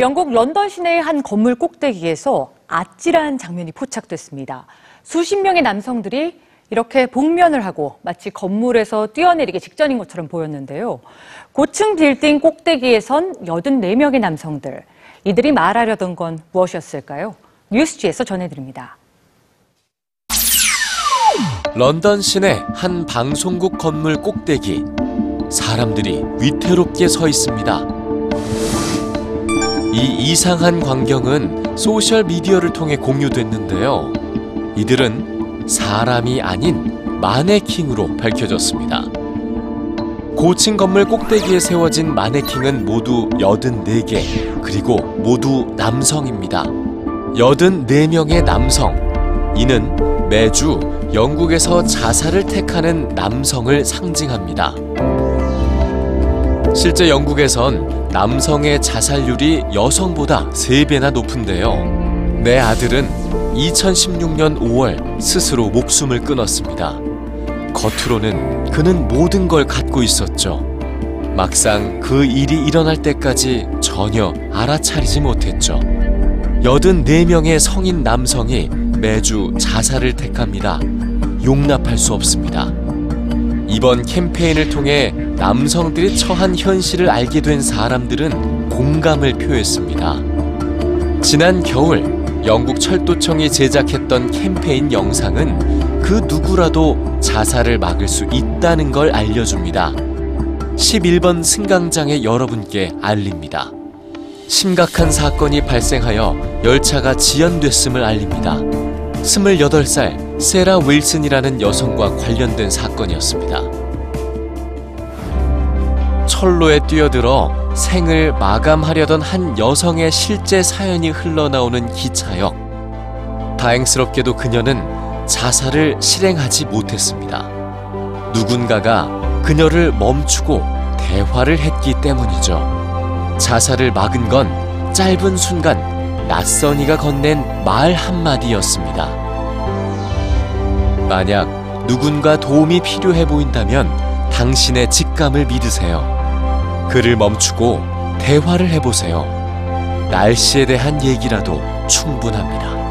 영국 런던 시내의 한 건물 꼭대기에서 아찔한 장면이 포착됐습니다. 수십 명의 남성들이 이렇게 복면을 하고 마치 건물에서 뛰어내리기 직전인 것처럼 보였는데요. 고층 빌딩 꼭대기에 선 84명의 남성들. 이들이 말하려던 건 무엇이었을까요? 뉴스지에서 전해드립니다. 런던 시내 한 방송국 건물 꼭대기. 사람들이 위태롭게 서 있습니다. 이 이상한 광경은 소셜 미디어를 통해 공유됐는데요. 이들은 사람이 아닌 마네킹으로 밝혀졌습니다. 고층 건물 꼭대기에 세워진 마네킹은 모두 84개, 그리고 모두 남성입니다. 84명의 남성. 이는 매주 영국에서 자살을 택하는 남성을 상징합니다. 실제 영국에선 남성의 자살률이 여성보다 3배나 높은데요. 내 아들은 2016년 5월 스스로 목숨을 끊었습니다. 겉으로는 그는 모든 걸 갖고 있었죠. 막상 그 일이 일어날 때까지 전혀 알아차리지 못했죠. 84명의 성인 남성이 매주 자살을 택합니다. 용납할 수 없습니다. 이번 캠페인을 통해 남성들이 처한 현실을 알게 된 사람들은 공감을 표했습니다. 지난 겨울 영국 철도청이 제작했던 캠페인 영상은 그 누구라도 자살을 막을 수 있다는 걸 알려줍니다. 11번 승강장의 여러분께 알립니다. 심각한 사건이 발생하여 열차가 지연됐음을 알립니다. 28살 세라 윌슨이라는 여성과 관련된 사건이었습니다. 철로에 뛰어들어 생을 마감하려던 한 여성의 실제 사연이 흘러나오는 기차역. 다행스럽게도 그녀는 자살을 실행하지 못했습니다. 누군가가 그녀를 멈추고 대화를 했기 때문이죠. 자살을 막은 건 짧은 순간 낯선이가 건넨 말 한마디였습니다. 만약 누군가 도움이 필요해 보인다면 당신의 직감을 믿으세요. 그를 멈추고 대화를 해보세요. 날씨에 대한 얘기라도 충분합니다.